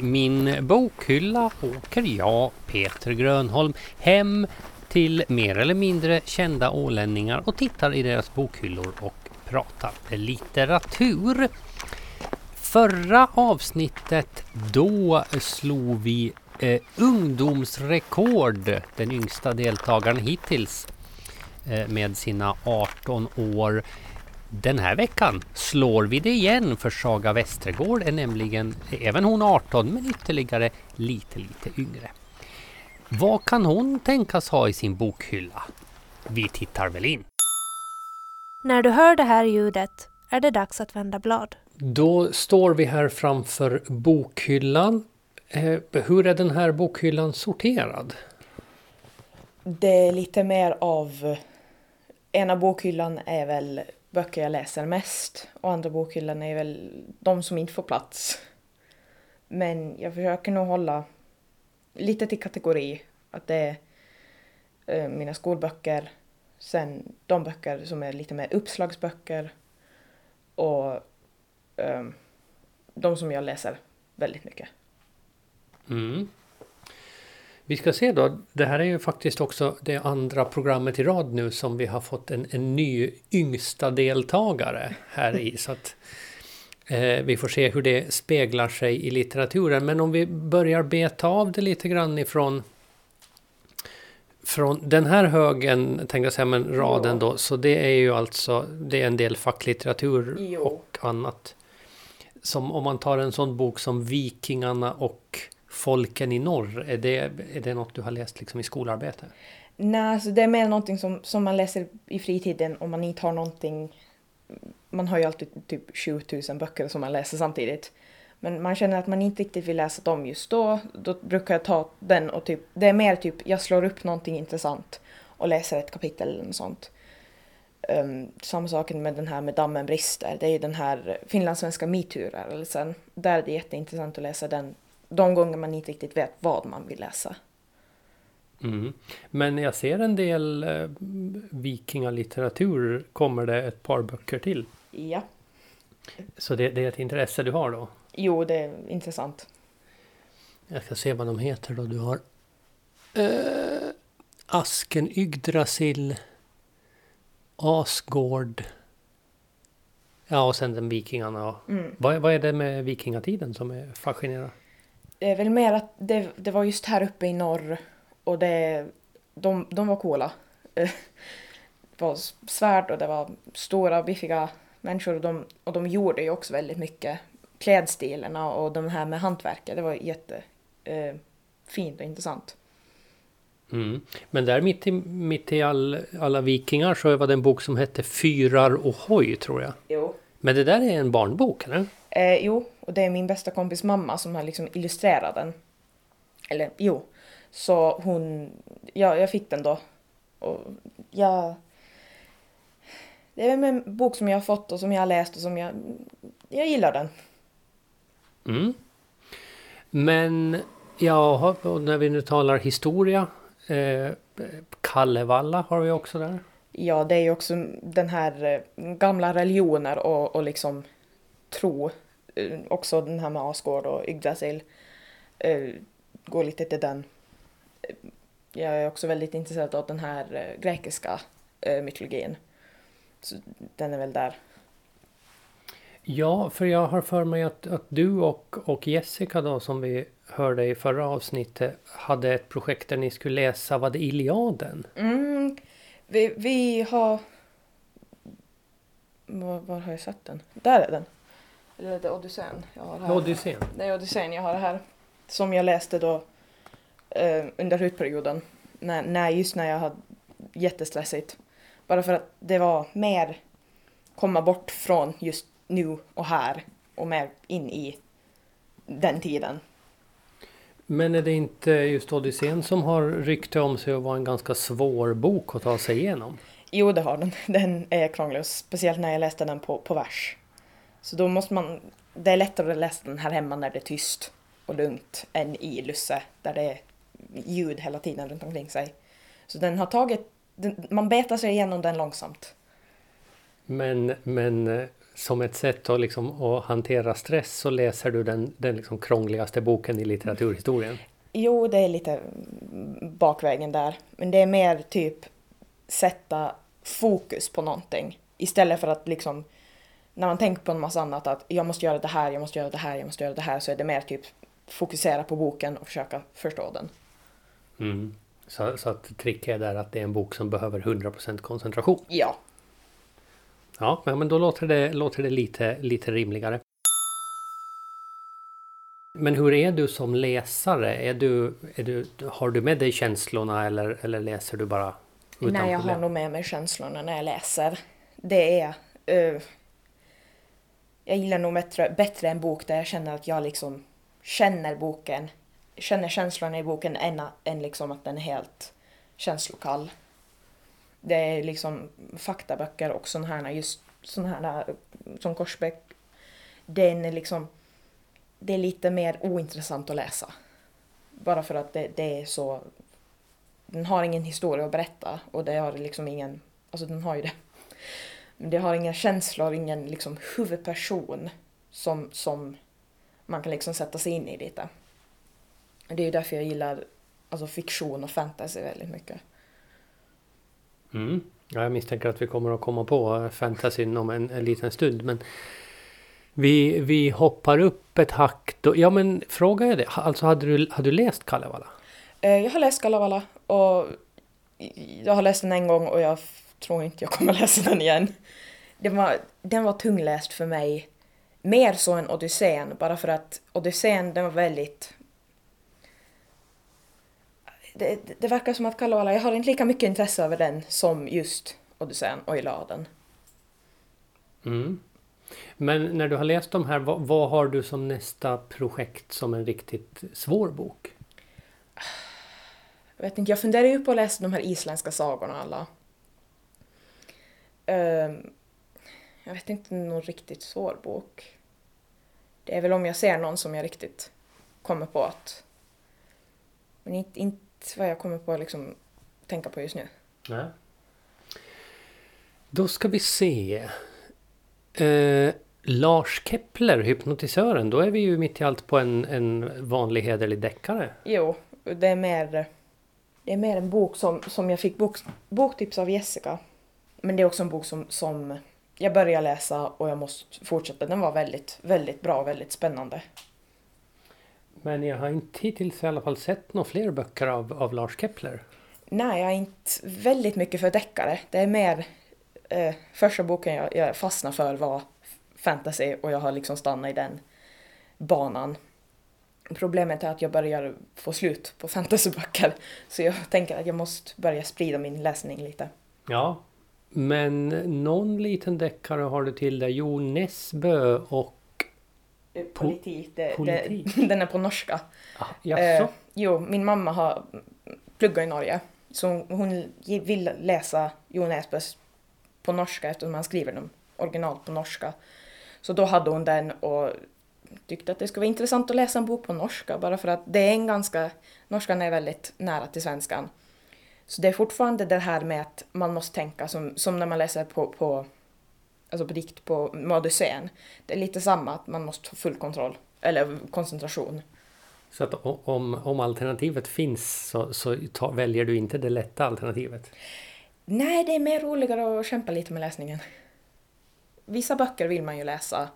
I min bokhylla åker jag, Peter Grönholm, hem till mer eller mindre kända ålänningar och tittar i deras bokhyllor och pratar litteratur. Förra avsnittet då slog vi eh, ungdomsrekord, den yngsta deltagaren hittills eh, med sina 18 år. Den här veckan slår vi det igen för Saga Westergård är nämligen även hon 18 men ytterligare lite lite yngre. Vad kan hon tänkas ha i sin bokhylla? Vi tittar väl in. När du hör det här ljudet är det dags att vända blad. Då står vi här framför bokhyllan. Eh, hur är den här bokhyllan sorterad? Det är lite mer av... Ena bokhyllan är väl böcker jag läser mest och andra bokhyllan är väl de som inte får plats. Men jag försöker nog hålla lite till kategori. Att det är eh, mina skolböcker, sen de böcker som är lite mer uppslagsböcker och um, de som jag läser väldigt mycket. Mm. Vi ska se då. Det här är ju faktiskt också det andra programmet i rad nu som vi har fått en, en ny yngsta deltagare här i. Så att, eh, vi får se hur det speglar sig i litteraturen. Men om vi börjar beta av det lite grann ifrån från den här högen, tänkte jag säga, men raden då, så det är ju alltså, det är en del facklitteratur Jo. och annat. Som om man tar en sån bok som Vikingarna och Folken i norr, är det, är det något du har läst liksom i skolarbete? Nej, alltså det är mer någonting som, som man läser i fritiden om man inte har någonting... Man har ju alltid typ 7000 böcker som man läser samtidigt. Men man känner att man inte riktigt vill läsa dem just då. Då brukar jag ta den och typ... Det är mer typ, jag slår upp någonting intressant och läser ett kapitel eller något sånt. Um, samma sak med den här med Dammen brister. Det är ju den här eh, finlandssvenska metoo-rörelsen. Där är det jätteintressant att läsa den de gånger man inte riktigt vet vad man vill läsa. Mm. Men jag ser en del eh, vikingalitteratur, kommer det ett par böcker till. Ja. Så det, det är ett intresse du har då? Jo, det är intressant. Jag ska se vad de heter då. Du har eh, Asken Yggdrasil, Asgård. Ja, och sen den Vikingarna. Mm. Vad, vad är det med vikingatiden som är fascinerande? Det är väl mer att det, det var just här uppe i norr och det, de, de var coola. Eh, Det var svärd och det var stora biffiga människor och de, och de gjorde ju också väldigt mycket. Klädstilarna och de här med hantverket, det var jätte eh, och intressant. Mm. Men där mitt i, mitt i all, alla vikingar så var det en bok som hette Fyrar och hoj tror jag. Jo. Men det där är en barnbok eller? Eh, jo, och det är min bästa kompis mamma som har liksom illustrerat den. Eller jo. Så hon, ja, jag fick den då. Och jag... Det är en bok som jag har fått och som jag har läst och som jag... Jag gillar den. Mm. Men ja, när vi nu talar historia. Eh, Kallevalla har vi också där. Ja, det är ju också den här eh, gamla religioner och, och liksom tro. Eh, Också den här med Asgård och Yggdrasil. Eh, Går lite till den. Eh, Jag är också väldigt intresserad av den här grekiska mytologin. Så den är väl där. Ja, för jag har för mig att, att du och, och Jessica då som vi hörde i förra avsnittet hade ett projekt där ni skulle läsa, vad det Iliaden? Mm, vi, vi har... Var, var har jag sett den? Där är den. Eller är det Odysseen? Jag har här. Odysseen. Det är Odysseen jag har här. Som jag läste då eh, under hudperioden. När, när, just när jag hade jättestressigt. Bara för att det var mer komma bort från just nu och här och mer in i den tiden. Men är det inte just Odysseen som har rykte om sig att vara en ganska svår bok att ta sig igenom? Jo, det har den. Den är krånglig, speciellt när jag läste den på, på vers. Så då måste man... Det är lättare att läsa den här hemma när det är tyst och lugnt än i Lusse där det är ljud hela tiden runt omkring sig. Så den har tagit... Den, man betar sig igenom den långsamt. Men, men eh, som ett sätt att, liksom, att hantera stress så läser du den, den liksom krångligaste boken i litteraturhistorien. Jo, det är lite bakvägen där. Men det är mer typ sätta fokus på någonting. Istället för att liksom när man tänker på en massa annat att jag måste göra det här, jag måste göra det här, jag måste göra det här så är det mer typ fokusera på boken och försöka förstå den. Mm. Så, så att tricket är att det är en bok som behöver 100% koncentration. Ja. Ja, men då låter det, låter det lite, lite rimligare. Men hur är du som läsare? Är du, är du, har du med dig känslorna eller, eller läser du bara utan Nej, jag problem? har nog med mig känslorna när jag läser. Det är... eh, jag gillar nog bättre, bättre en bok där jag känner att jag liksom känner boken, känner känslorna i boken än, att- än liksom att den är helt känslokall. Det är liksom faktaböcker och sådana här, just sådana här som Korsbäck. Den är liksom, det är lite mer ointressant att läsa. Bara för att det, det är så, den har ingen historia att berätta och det har liksom ingen, alltså den har ju det. Men det har inga känslor, ingen liksom huvudperson som, som man kan liksom sätta sig in i lite. Det är därför jag gillar alltså fiktion och fantasy väldigt mycket. Mm. Ja, jag misstänker att vi kommer att komma på fantasyn om en, en liten stund. Men vi, vi hoppar upp ett hack. Då. Ja, men fråga är det. Alltså, hade du, hade du läst Kalevala? Eh, Jag har läst Kalevala och jag har läst den en gång och jag tror inte jag kommer läsa den igen. Den var, den var tungläst för mig. Mer så än Odysseen, bara för att Odysseen den var väldigt... Det, det- verkar som att Kalevala, jag har inte lika mycket intresse över den som just Odysseen och Iladen. Mm. Men när du har läst de här, vad, vad har du som nästa projekt som en riktigt svår bok? Jag vet inte, jag funderar ju på att läsa de här isländska sagorna alla. Ehm, jag vet inte, någon riktigt svår bok. Det är väl om jag ser någon som jag riktigt kommer på att... Men inte, inte vad jag kommer på att liksom tänka på just nu. Nej. Då ska vi se. Eh, Lars Kepler, hypnotisören. Då är vi ju mitt i allt på en, en vanlig hederlig deckare. Jo, det är mer... Det är mer en bok som, som jag fick bok, boktips av Jessica. Men det är också en bok som, som jag börjar läsa och jag måste fortsätta. Den var väldigt, väldigt bra och väldigt spännande. Men jag har inte hittills i alla fall sett några fler böcker av, av Lars Kepler. Nej, jag är inte väldigt mycket för deckare. Det är mer... Eh, första boken jag, jag fastnade för var fantasy och jag har liksom stannat i den banan. Problemet är att jag börjar få slut på fantasyböcker. Så jag tänker att jag måste börja sprida min läsning lite. Ja. Men någon liten deckare har du till där. Jo Nesbø och... Eh, Politik, det, politik? Det, den är på norska. Ah, jaså? Eh, jo, min mamma har pluggat i Norge. Så hon vill läsa Jo Nesbøs på norska eftersom han skriver dem originalt på norska. Så då hade hon den och tyckte att det skulle vara intressant att läsa en bok på norska bara för att det är en ganska, norskan är väldigt nära till svenskan. Så det är fortfarande det här med att man måste tänka som, som när man läser på, på alltså på dikt på Odysseen. Det är lite samma, att man måste ha full kontroll, eller koncentration. Så att om, om alternativet finns så, så ta, väljer du inte det lätta alternativet? Nej, det är mer roligare att kämpa lite med läsningen. Vissa böcker vill man ju läsa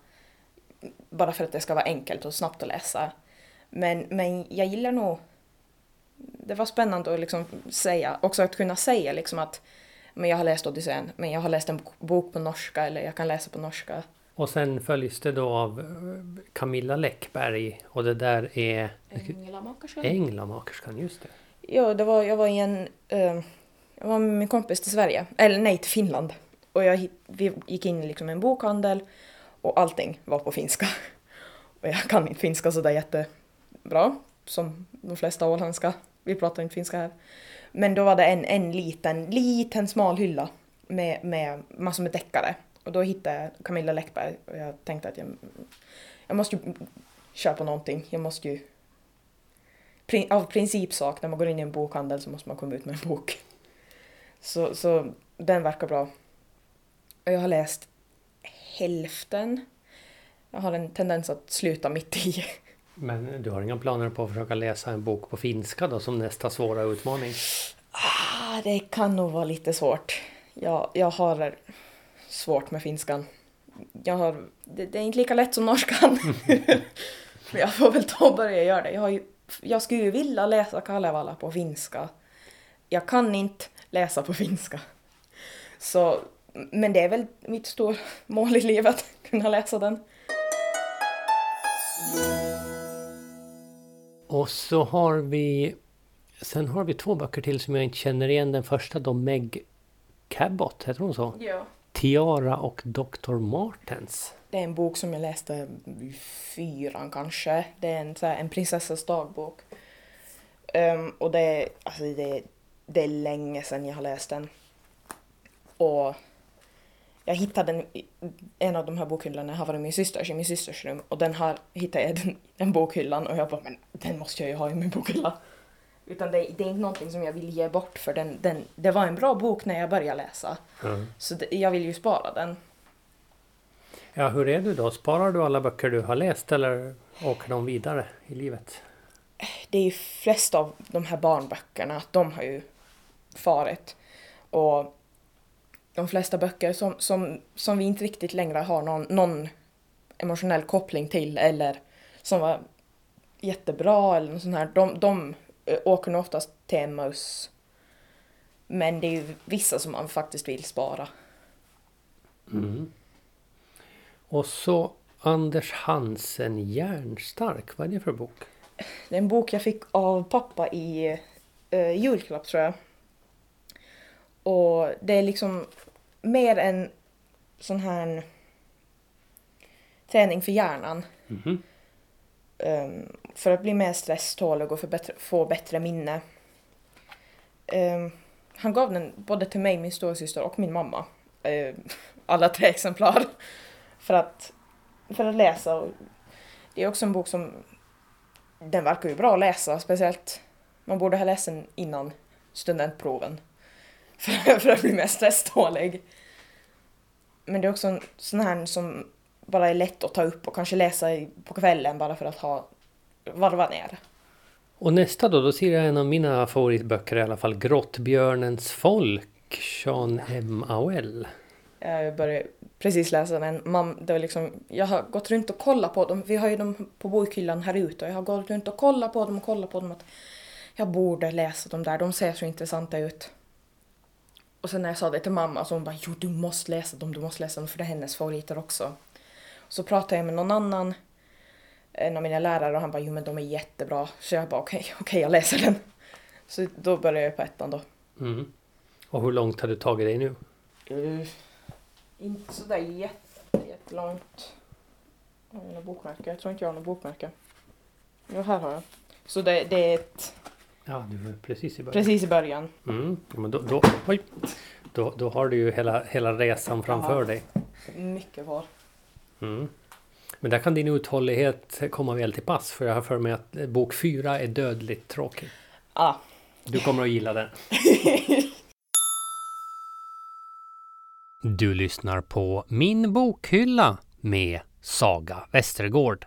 bara för att det ska vara enkelt och snabbt att läsa. Men, men jag gillar nog... Det var spännande att liksom säga, också att kunna säga liksom att men jag har läst Odysseen, men jag har läst en bok på norska eller jag kan läsa på norska. Och sen följs det då av eh, Camilla Läckberg och det där är Änglamakerskan? Änglamakerskan, just det. Ja, det var, jag var i en... eh, jag var med min kompis till Sverige, eller nej till Finland. Och jag, vi gick in i liksom en bokhandel och allting var på finska. Och jag kan inte finska sådär jättebra, som de flesta åländska. Vi pratar inte finska här. Men då var det en, en liten, liten smal hylla med, med massor med deckare. Och då hittade jag Camilla Läckberg och jag tänkte att jag, jag måste ju köpa någonting. Jag måste ju av principsak, när man går in i en bokhandel så måste man komma ut med en bok. Så, så den verkar bra. Och jag har läst hälften. Jag har en tendens att sluta mitt i. Men du har inga planer på att försöka läsa en bok på finska då som nästa svåra utmaning? Ah, det kan nog vara lite svårt. Jag, jag har svårt med finskan. Jag har, det, det är inte lika lätt som norskan. Men jag får väl ta och börja göra det. Jag, har ju, jag skulle ju vilja läsa Kalevala på finska. Jag kan inte läsa på finska. Så, men det är väl mitt stora mål i livet, att kunna läsa den. Och så har vi Sen har vi två böcker till som jag inte känner igen. Den första då Meg Cabot, heter hon så? Ja. Tiara och Dr. Martens. Det är en bok som jag läste i fyran kanske. Det är en, så här, en prinsessas dagbok. Um, och det är, alltså det, det är länge sedan jag har läst den. Och jag hittade den i en av de här bokhyllorna, har varit min systers, i min systers rum. Och den har hittade jag den, den bokhyllan och jag bara, men den måste jag ju ha i min bokhylla. Utan det, det är inte någonting som jag vill ge bort för den, den, det var en bra bok när jag började läsa. Mm. Så det, jag vill ju spara den. Ja, hur är du då? Sparar du alla böcker du har läst eller åker de vidare i livet? Det är ju flesta av de här barnböckerna, de har ju farit. Och de flesta böcker som, som, som vi inte riktigt längre har någon, någon emotionell koppling till eller som var jättebra eller något sånt här, de, de eh, åker nog oftast till Emmaus. Men det är ju vissa som man faktiskt vill spara. Mm. Och så Anders Hansen Järnstark, vad är det för bok? Det är en bok jag fick av pappa i uh, julklapp tror jag. Och det är liksom mer en sån här träning för hjärnan. Mhm. Um, för att bli mer stresstålig och bättre, få bättre minne. Um, han gav den både till mig, min storasyster och min mamma. Uh, alla tre exemplar. För att, för att läsa. Det är också en bok som den verkar ju bra att läsa, speciellt man borde ha läst den innan studentproven. För, för att bli mer stresstålig. Men det är också en sån här som bara är lätt att ta upp och kanske läsa på kvällen bara för att ha varva ner. Och nästa då, då ser jag en av mina favoritböcker i alla fall. Grottbjörnens folk, Sean M. Auel. Jag började precis läsa den. Man, det var liksom, jag har gått runt och kollat på dem. Vi har ju dem på bokhyllan här ute och jag har gått runt och kollat på dem och kollat på dem. Att jag borde läsa dem där, de ser så intressanta ut. Och sen när jag sa det till mamma så hon bara jo du måste läsa dem, du måste läsa dem för det är hennes favoriter också. Så pratade jag med någon annan, en av mina lärare och han bara jo men de är jättebra. Så jag bara okej, okej jag läser den. Så då började jag på ettan då. Mm. Och hur långt har du tagit dig nu? Uh, inte sådär jätte, jättelångt. Har jag? Jag tror inte jag har något bokmärke. Jo, här har jag. Så det, det är ett, Ja, du är precis i början. precis i början. Mm. Ja, men då, då, oj. Då, då har du ju hela, hela resan framför Ja. dig. Mycket kvar. Mm. Men där kan din uthållighet komma väl till pass. För jag har för mig att eh, bok fyra är dödligt tråkig. Ah, Du kommer att gilla den. Du lyssnar på Min bokhylla med Saga Westergård.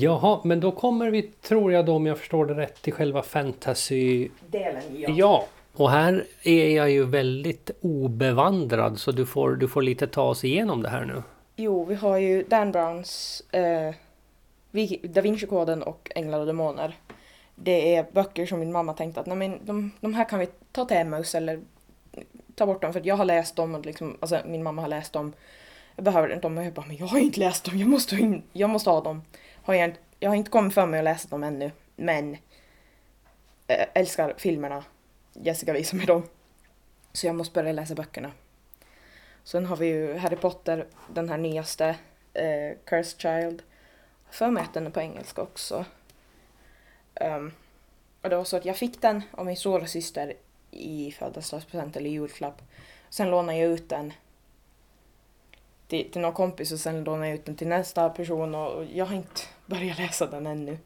Jaha, men då kommer vi, tror jag då om jag förstår det rätt, till själva fantasy... delen, ja. Ja, och här är jag ju väldigt obevandrad så du får, du får lite ta oss igenom det här nu. Jo, vi har ju Dan Browns eh, Da Vinci-koden och Änglar och Demoner. Det är böcker som min mamma tänkte att Nej, men de, de här kan vi ta till Emmaus eller ta bort dem för jag har läst dem och liksom, alltså min mamma har läst dem. Jag behöver inte dem och jag bara, men jag har inte läst dem, jag måste, in, jag måste ha dem. Har jag, jag har inte kommit för mig att läsa dem ännu, men äh, älskar filmerna. Jessica visar mig dem. Så jag måste börja läsa böckerna. Sen har vi ju Harry Potter, den här nyaste, eh, Cursed Child. För mig att den är på engelska också. Um, och det var så att jag fick den av min stora syster i födelsedagspresent eller julklapp. Sen lånade jag ut den till, till någon kompis och sen lånade jag ut den till nästa person och och jag har inte börjat läsa den ännu.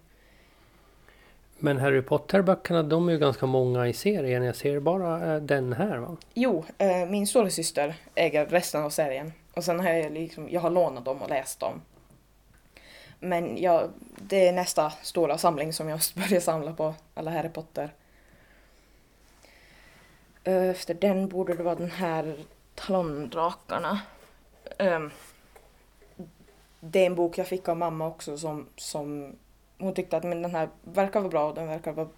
Men Harry Potter-böckerna, de är ju ganska många i serien. Jag ser bara eh, den här va? Jo, eh, min storasyster äger resten av serien. Och sen har jag liksom, jag har lånat dem och läst dem. Men jag, det är nästa stora samling som jag börjar samla på, alla Harry Potter. Eh, Efter den borde det vara den här Talondrakarna. Det är en bok jag fick av mamma också som, som hon tyckte att men den här verkar vara bra och den verkar vara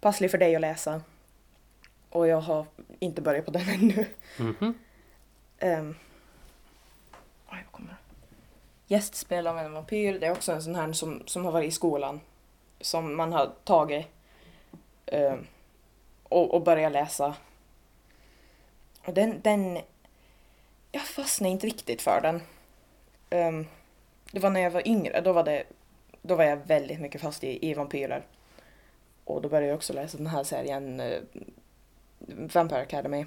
passlig för dig att läsa. Och jag har inte börjat på den ännu. Um, oj, vad kommer det? Gästspel av en vampyr, det är också en sån här som, som har varit i skolan. Som man har tagit ehm, och, och börjat läsa. Och den, den... Jag fastnade inte riktigt för den. Ehm, det var när jag var yngre, då var, det, då var jag väldigt mycket fast i, i vampyrer. Och då började jag också läsa den här serien uh, Vampire Academy.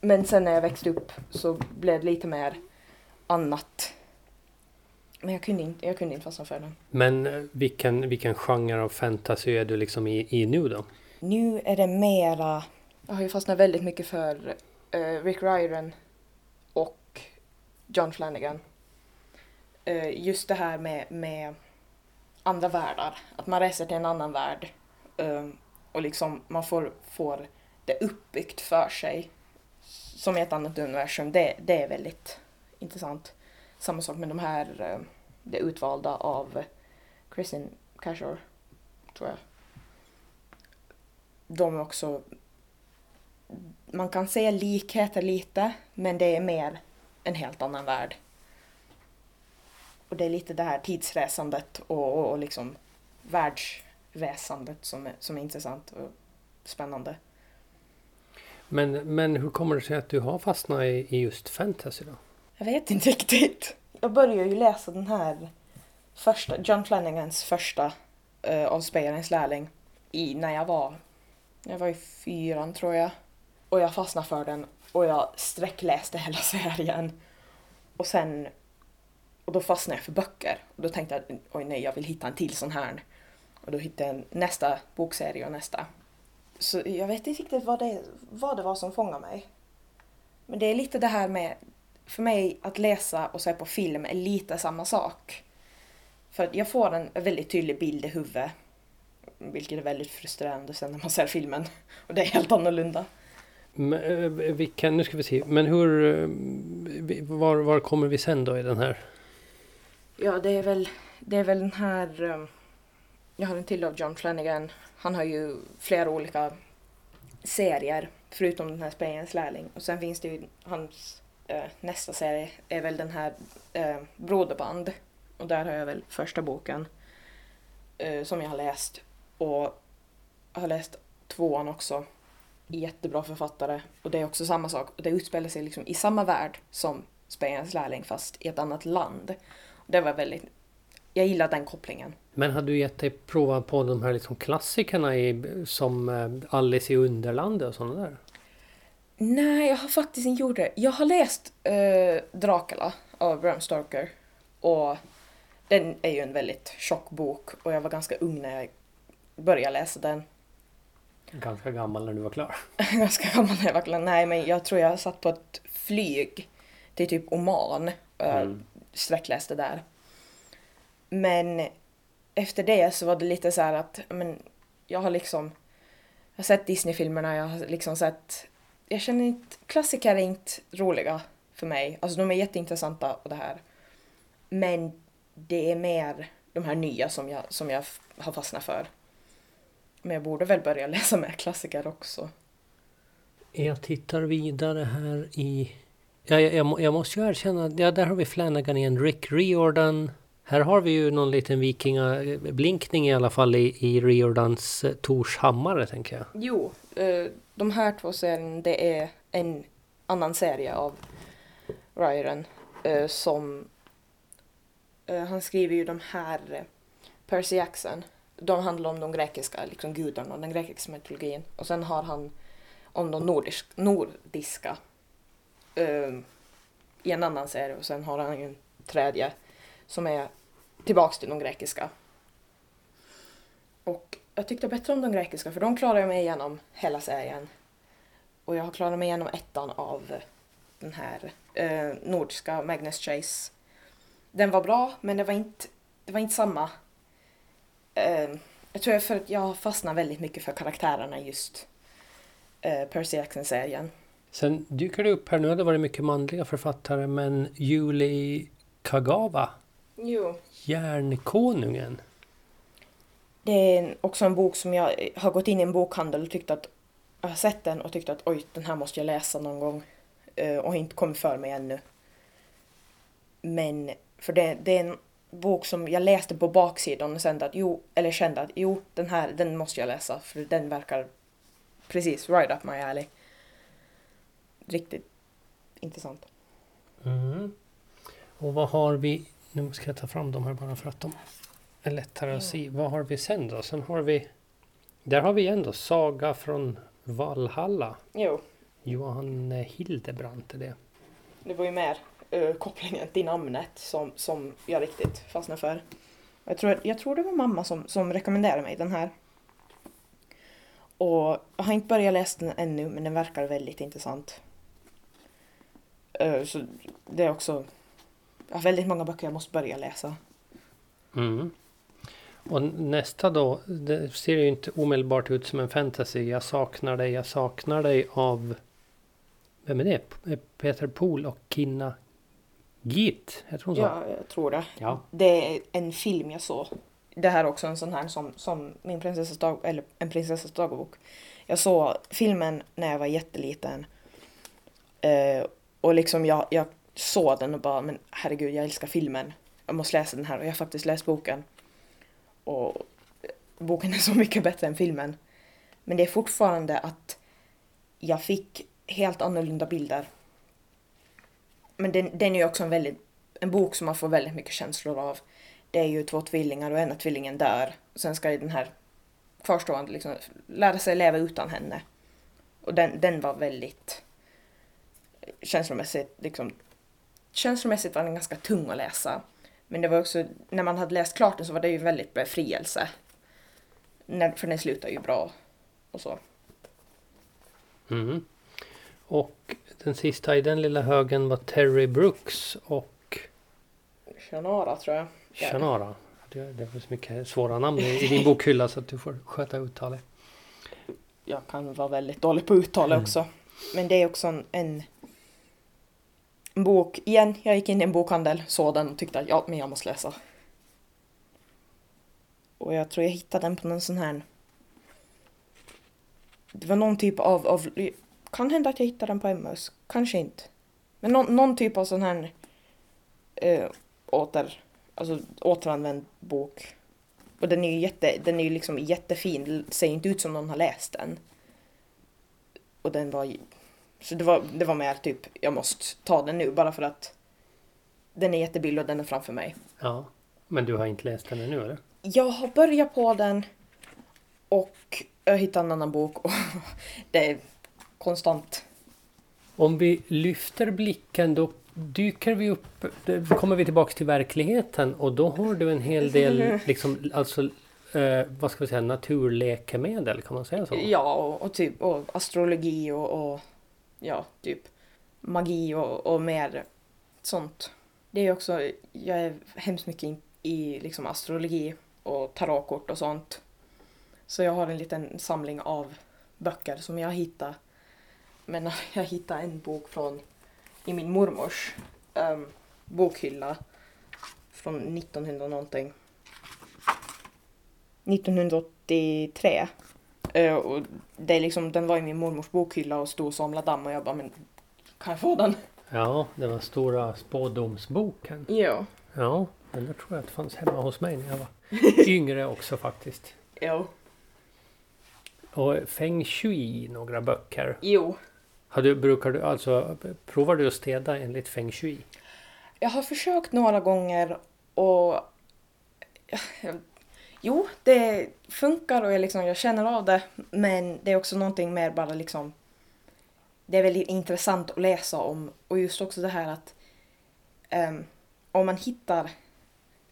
Men sen när jag växte upp så blev det lite mer annat. Men jag kunde inte, jag kunde inte fastna för den. Men eh, vilken, vilken genre av fantasy är du liksom i, i nu då? Nu är det mera... Jag har ju fastnat väldigt mycket för eh, Rick Riordan och John Flanagan. Eh, just det här med, med andra världar. Att man reser till en annan värld. eh, och liksom man får, får det uppbyggt för sig. Som i ett annat universum. Det, det är väldigt intressant. Samma sak med de här, eh, det utvalda av Kristin Cashore, tror jag. De är också... Man kan se likheter lite, men det är mer en helt annan värld. Och det är lite det här tidsresandet och, och, och liksom världsresandet som är, som är intressant och spännande. Men, men hur kommer det sig att du har fastnat i, i just fantasy då? Jag vet inte riktigt. Jag började ju läsa den här första, John Flanagans första uh, av Spejarens lärling i, när jag var, jag var i fyran tror jag. Och jag fastnade för den och jag sträckläste hela serien. Och sen, och då fastnade jag för böcker. Och då tänkte jag, oj nej, jag vill hitta en till sån här. Och då hittade jag nästa bokserie och nästa. Så jag vet inte riktigt vad det, vad det var som fångade mig. Men det är lite det här med, för mig att läsa och se på film är lite samma sak. För jag får en väldigt tydlig bild i huvudet. Vilket är väldigt frustrerande sen när man ser filmen. Och det är helt annorlunda. Men, eh, nu ska vi se. Men hur... Eh, var, var kommer vi sen då i den här? Ja, det är väl, det är väl den här... um, Jag har en till av John Flanagan. Han har ju flera olika serier, förutom den här Spejens lärling. Och sen finns det ju hans eh, nästa serie är väl den här eh, Broderband. Och där har jag väl första boken eh, som jag har läst. Och jag har läst tvåan också. Jättebra författare. Och det är också samma sak. och Det utspelar sig liksom i samma värld som Spejens lärling fast i ett annat land. Det var väldigt... Jag gillar den kopplingen. Men hade du gett dig prova på de här liksom klassikerna i, som eh, Alice i Underlandet och sådana där? Nej, jag har faktiskt inte gjort det. Jag har läst uh, Dracula av Bram Stoker. Och den är ju en väldigt tjock bok och jag var ganska ung när jag började läsa den. Ganska gammal när du var klar. ganska gammal när jag var klar. Nej, men jag tror jag satt på ett flyg till typ Oman jag Mm sträckläste där. Men efter det så var det lite så här att men, jag har liksom jag har sett Disney-filmerna, jag har liksom sett jag känner inte, klassiker är inte roliga för mig. Alltså de är jätteintressanta och det här. Men det är mer de här nya som jag, som jag har fastnat för. Men jag borde väl börja läsa mer klassiker också. Jag tittar vidare här i... Ja, jag, jag, jag måste ju erkänna, att- ja, där har vi Flanagan igen. Rick Riordan. Här har vi ju någon liten vikingablinkning eh, i alla fall i, i Riordans Torshammare Tors hammare, tänker jag. Jo, eh, de här två serierna det är en annan serie av Ryan som han skriver ju de här Percy Jackson. De handlar om de grekiska liksom gudarna och den grekiska mytologin. Och sen har han om de nordisk, nordiska eh, i en annan serie och sen har han ju en tredje som är tillbaks till de grekiska. Och jag tyckte bättre om de grekiska för de klarade jag mig igenom hela serien. Och jag har klarat mig igenom ettan av den här eh, nordiska Magnus Chase. Den var bra men det var inte, det var inte samma. Eh, jag tror jag, för, jag fastnar väldigt mycket för karaktärerna just eh, Percy Jackson-serien. Sen dyker det upp här nu, har det varit mycket manliga författare, men Julie Kagawa, Jo. Järnkonungen. Det är också en bok som jag har gått in i en bokhandel och tyckt att jag har sett den och tyckt att oj, den här måste jag läsa någon gång. Eh, och inte kommit för mig ännu. Men, för det, det är en bok som jag läste på baksidan och kände att jo, eller kände att jo, den här, den måste jag läsa för den verkar precis right up my alley. Riktigt intressant. Mm. Och vad har vi... Nu ska jag ta fram de här bara för att de är lättare att se. Vad har vi sen då? Sen har vi... Där har vi ändå Saga från Valhalla. Jo, Johan Hildebrandt är det. det var ju mer eh, kopplingen till namnet som, som jag riktigt fastnade för. Jag tror, jag tror det var mamma som, som rekommenderade mig den här. Och jag har inte börjat läsa den ännu men den verkar väldigt intressant. Eh, så det är också jag har väldigt många böcker jag måste börja läsa. Mm. Och nästa då, det ser ju inte omedelbart ut som en fantasy. Jag saknar dig, jag saknar dig av... Vem är det? P- Peter Pohl och Kinna Git, heter hon så? Ja, jag tror det. ja. Det är en film jag såg. Det här är också en sån här som, som min prinsessas dag, eller en prinsessas dagbok. Jag såg filmen när jag var jätteliten. Eh, och liksom jag, jag såg den och bara, men herregud jag älskar filmen. Jag måste läsa den här och jag har faktiskt läst boken. Och boken är så mycket bättre än filmen. Men det är fortfarande att jag fick helt annorlunda bilder. Men den, den är ju också en väldigt en bok som man får väldigt mycket känslor av. Det är ju två tvillingar och en av tvillingen dör. Sen ska ju den här kvarstående liksom lära sig leva utan henne. Och den, den var väldigt känslomässigt liksom känslomässigt var den ganska tung att läsa. Men det var också, när man hade läst klart den så var det ju väldigt befrielse. När, för den slutar ju bra och så. Mm. Och den sista i den lilla högen var Terry Brooks och Shannara tror jag. Ja. Shannara. Det det är så mycket svåra namn i din bokhylla så att du får sköta uttalet. jag kan vara väldigt dålig på uttal Mm. också. Men det är också en, en en bok. Igen, jag gick in i en bokhandel, såg den och tyckte att ja, men jag måste läsa. Och jag tror jag hittade den på någon sån här... Det var någon typ av... av kan hända att jag hittade den på MS, kanske inte. Men någon, någon typ av sån här eh, åter, alltså återanvänd bok. Och den är ju jätte, den är ju liksom jättefin, det ser inte ut som någon har läst den. Och den var så det var, det var mer typ, jag måste ta den nu bara för att den är jättebillig och den är framför mig. Ja. Men du har inte läst den ännu eller? Jag har börjat på den och jag hittade en annan bok och det är konstant. Om vi lyfter blicken då dyker vi upp, då kommer vi tillbaks till verkligheten och då har du en hel del liksom, alltså, eh, vad ska vi säga, naturläkemedel, kan man säga så? Ja, och, och typ och astrologi och, och ja, typ magi och, och mer sånt. Det är också, jag är hemskt mycket in, i liksom astrologi och tarotkort och sånt. Så jag har en liten samling av böcker som jag hittade. Men jag hittade en bok från i min mormors um, bokhylla från 1900 någonting. 1983. Eh, och det är liksom, den var i min mormors bokhylla och stod och samlade damm och jag bara men kan jag få den? Ja, det var stora spådomsboken. Ja. Ja, den där tror jag att det fanns hemma hos mig när jag var yngre också faktiskt. Jo. Och Feng Shui, några böcker. Jo. Har du, brukar du, alltså, provar du att städa enligt Feng Shui? Jag har försökt några gånger och jo, det funkar och jag, liksom, jag känner av det. Men det är också någonting mer bara liksom det är väldigt intressant att läsa om och just också det här att um, om man hittar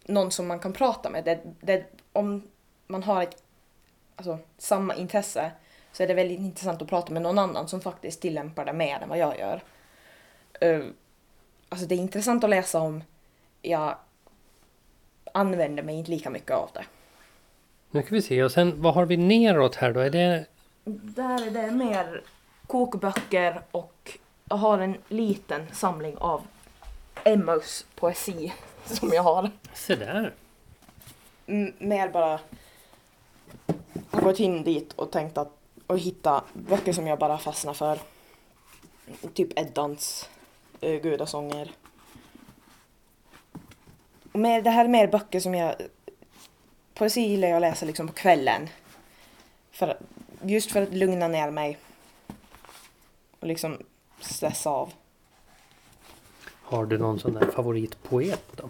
någon som man kan prata med, det, det, om man har ett alltså, samma intresse så är det väldigt intressant att prata med någon annan som faktiskt tillämpar det mer än vad jag gör. Uh, alltså det är intressant att läsa om. Jag använder mig inte lika mycket av det. Nu ska vi se. Och sen vad har vi neråt här då? Är det... Där är det mer kokböcker och jag har en liten samling av Emmaus poesi som jag har. Se där. M- mer bara har gått in dit och tänkt att och hitta böcker som jag bara fastnar för. Typ Eddans uh, gudasånger. Och mer, det här är mer böcker som jag... Poesi gillar jag att läsa liksom på kvällen. För, just för att lugna ner mig. Och liksom stressa av. Har du någon sån där favoritpoet då?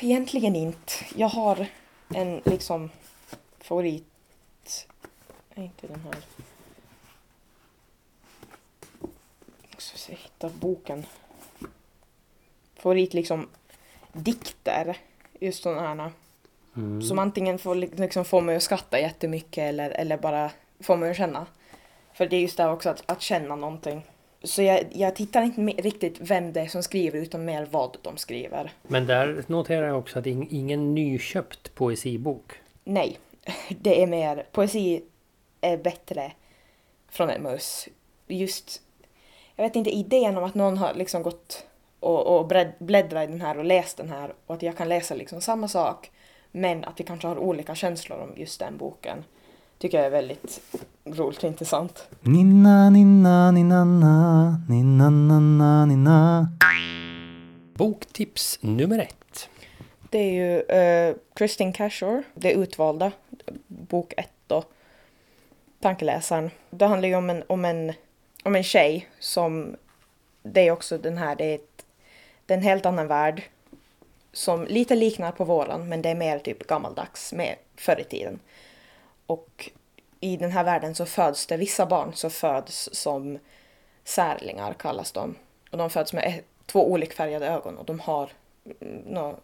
Egentligen inte. Jag har en liksom favorit... Inte den här. Jag ska se, hitta boken. Favorit liksom dikter. Just sådana här. Mm. Som antingen får liksom få mig att skratta jättemycket eller, eller bara få mig att känna. För det är just det också att, att känna någonting. Så jag, jag tittar inte riktigt vem det är som skriver utan mer vad de skriver. Men där noterar jag också att ing- ingen nyköpt poesibok. Nej, det är mer, poesi är bättre från Emmaus. Just, jag vet inte, idén om att någon har liksom gått och, och bläddrat i den här och läst den här och att jag kan läsa liksom samma sak men att vi kanske har olika känslor om just den boken tycker jag är väldigt roligt och intressant. Ninna, ninna, ninna, ninna, ninna, ninna. Boktips nummer ett. Det är ju uh, Kristin Cashore, Det utvalda, bok ett då. Tankeläsaren. Det handlar ju om en, om en, om en tjej som, det är också den här, det är, ett, det är en helt annan värld. Som lite liknar på våran men det är mer typ gammaldags, med förr i tiden. Och i den här världen så föds det vissa barn som föds som särlingar kallas de. Och de föds med två olikfärgade ögon och de har no,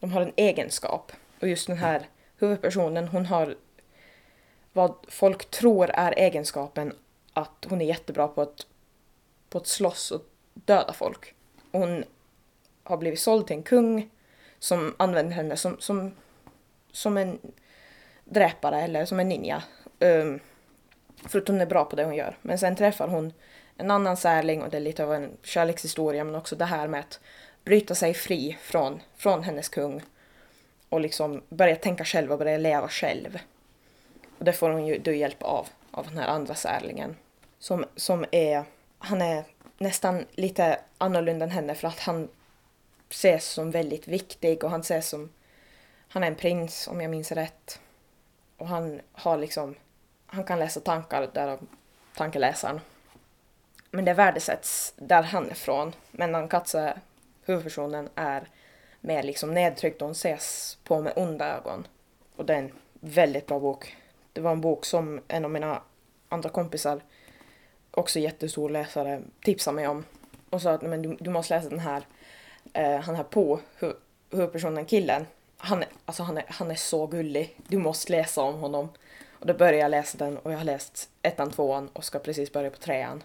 de har en egenskap. Och just den här huvudpersonen, hon har vad folk tror är egenskapen att hon är jättebra på att, på att slåss och döda folk. Hon har blivit såld till en kung som använder henne som, som, som en dräpare eller som en ninja. Um, för att hon är bra på det hon gör. Men sen träffar hon en annan särling och det är lite av en kärlekshistoria men också det här med att bryta sig fri från, från hennes kung och liksom börja tänka själv och börja leva själv. Och det får hon ju då hjälp av, av den här andra särlingen. Som, som är, han är nästan lite annorlunda än henne för att han ses som väldigt viktig och han ses som, han är en prins om jag minns rätt. Och han har liksom, han kan läsa tankar därav tankeläsaren. Men det värdesätts där han är från. Men Katze, huvudpersonen, är mer liksom nedtryckt och hon ses på med onda ögon. Och det är en väldigt bra bok. Det var en bok som en av mina andra kompisar, också jättestor läsare, tipsade mig om. Och sa att men du, du måste läsa den här. Eh, han här på hu, huvudpersonen, killen. Han är, alltså han, är, han är så gullig. Du måste läsa om honom. Och då började jag läsa den och jag har läst ettan, tvåan och ska precis börja på trean.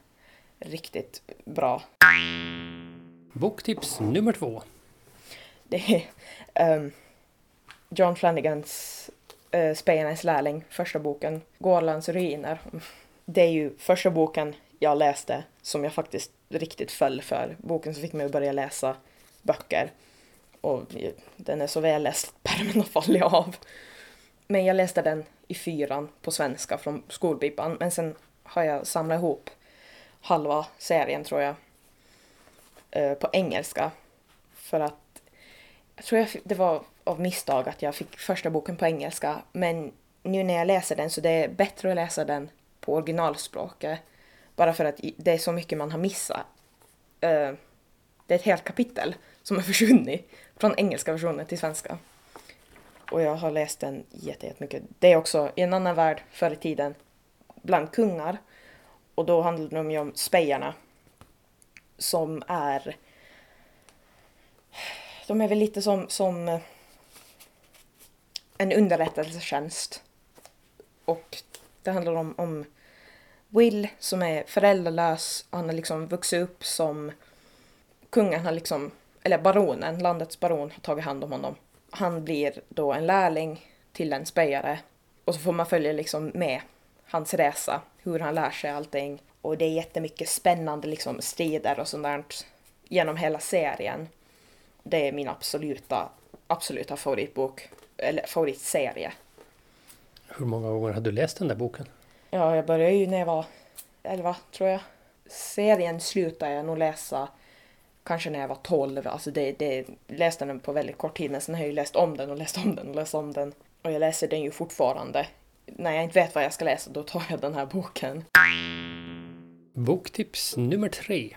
Riktigt bra. Boktips nummer två. Det är ehm, John Flanagans uh, Spejarnas lärling, första boken, Gårlands ruiner. Det är ju första boken jag läste som jag faktiskt riktigt föll för. Boken som fick mig att börja läsa böcker. Och den är så väl läst att pärmen har fallit av. Men jag läste den i fyran på svenska från skolbibban. Men sen har jag samlat ihop halva serien tror jag eh, på engelska. För att jag tror jag, det var av misstag att jag fick första boken på engelska. Men nu när jag läser den så det är bättre att läsa den på originalspråket. Bara för att det är så mycket man har missat. Eh, det är ett helt kapitel som har försvunnit från engelska versionen till svenska. Och jag har läst den jätte- jättemycket. Det är också i en annan värld förr i tiden bland kungar. Och då handlar det ju om spejarna. Som är de är väl lite som, som eh, en underrättelsetjänst Och det handlar om, om Will som är föräldralös. Han har liksom vuxit upp som kungen har liksom, eller baronen, landets baron har tagit hand om honom. Han blir då en lärling till en spejare och så får man följa liksom med hans resa, hur han lär sig allting. Och det är jättemycket spännande liksom strider och sånt där genom hela serien. Det är min absoluta, absoluta favoritbok, eller favoritserie. Hur många gånger har du läst den där boken? Ja, jag började ju när jag var 11 tror jag. Serien slutade jag nog läsa kanske när jag var 12. Alltså det, det läste den på väldigt kort tid men sen har jag ju läst om den och läst om den och läst om den. Och jag läser den ju fortfarande. När jag inte vet vad jag ska läsa då tar jag den här boken. Boktips nummer tre.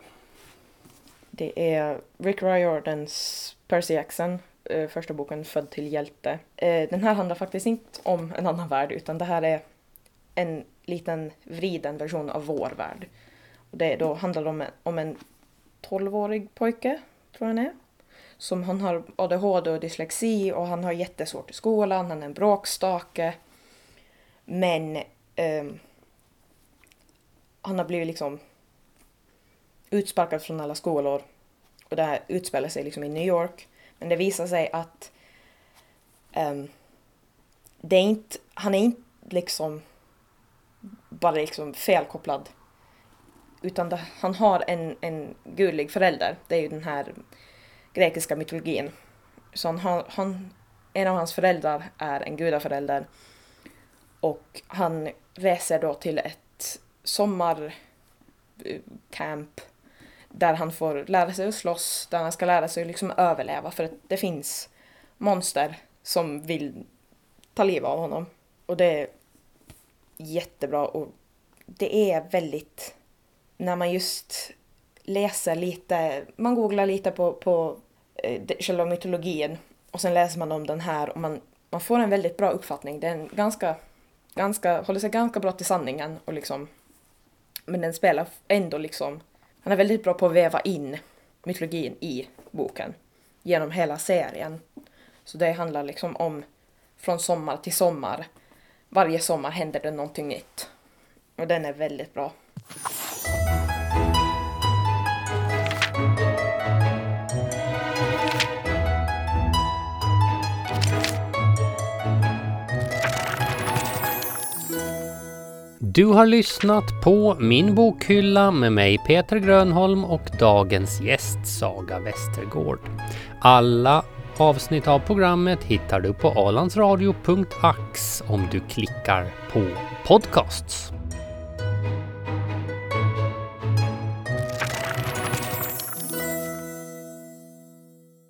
Det är Rick Riordans Percy Jackson, eh, första boken Född till hjälte. Eh, Den här handlar faktiskt inte om en annan värld utan det här är en liten vriden version av vår värld. Och det då handlar om en, om en 12-årig pojke, tror jag han är. Som han har ADHD och dyslexi och han har jättesvårt i skolan, han är en bråkstake. Men ehm, han har blivit liksom utsparkad från alla skolor. Och det här utspelar sig liksom i New York. Men det visar sig att um, det är inte, han är inte liksom bara liksom felkopplad. Utan det, han har en, en gudlig förälder. Det är ju den här grekiska mytologin. Så han, han, en av hans föräldrar är en gudaförälder. Och han reser då till ett sommarcamp där han får lära sig att slåss, där han ska lära sig att liksom överleva för att det finns monster som vill ta livet av honom. Och det är jättebra och det är väldigt, när man just läser lite, man googlar lite på, på eh, själva mytologin och sen läser man om den här och man, man får en väldigt bra uppfattning. Den ganska, ganska, håller sig ganska bra till sanningen och liksom, men den spelar ändå liksom, han är väldigt bra på att väva in mytologin i boken genom hela serien. Så det handlar liksom om från sommar till sommar. Varje sommar händer det någonting nytt. Och den är väldigt bra. Du har lyssnat på Min bokhylla med mig Peter Grönholm och dagens gäst Saga Westergård. Alla avsnitt av programmet hittar du på alandsradio.ax om du klickar på podcasts.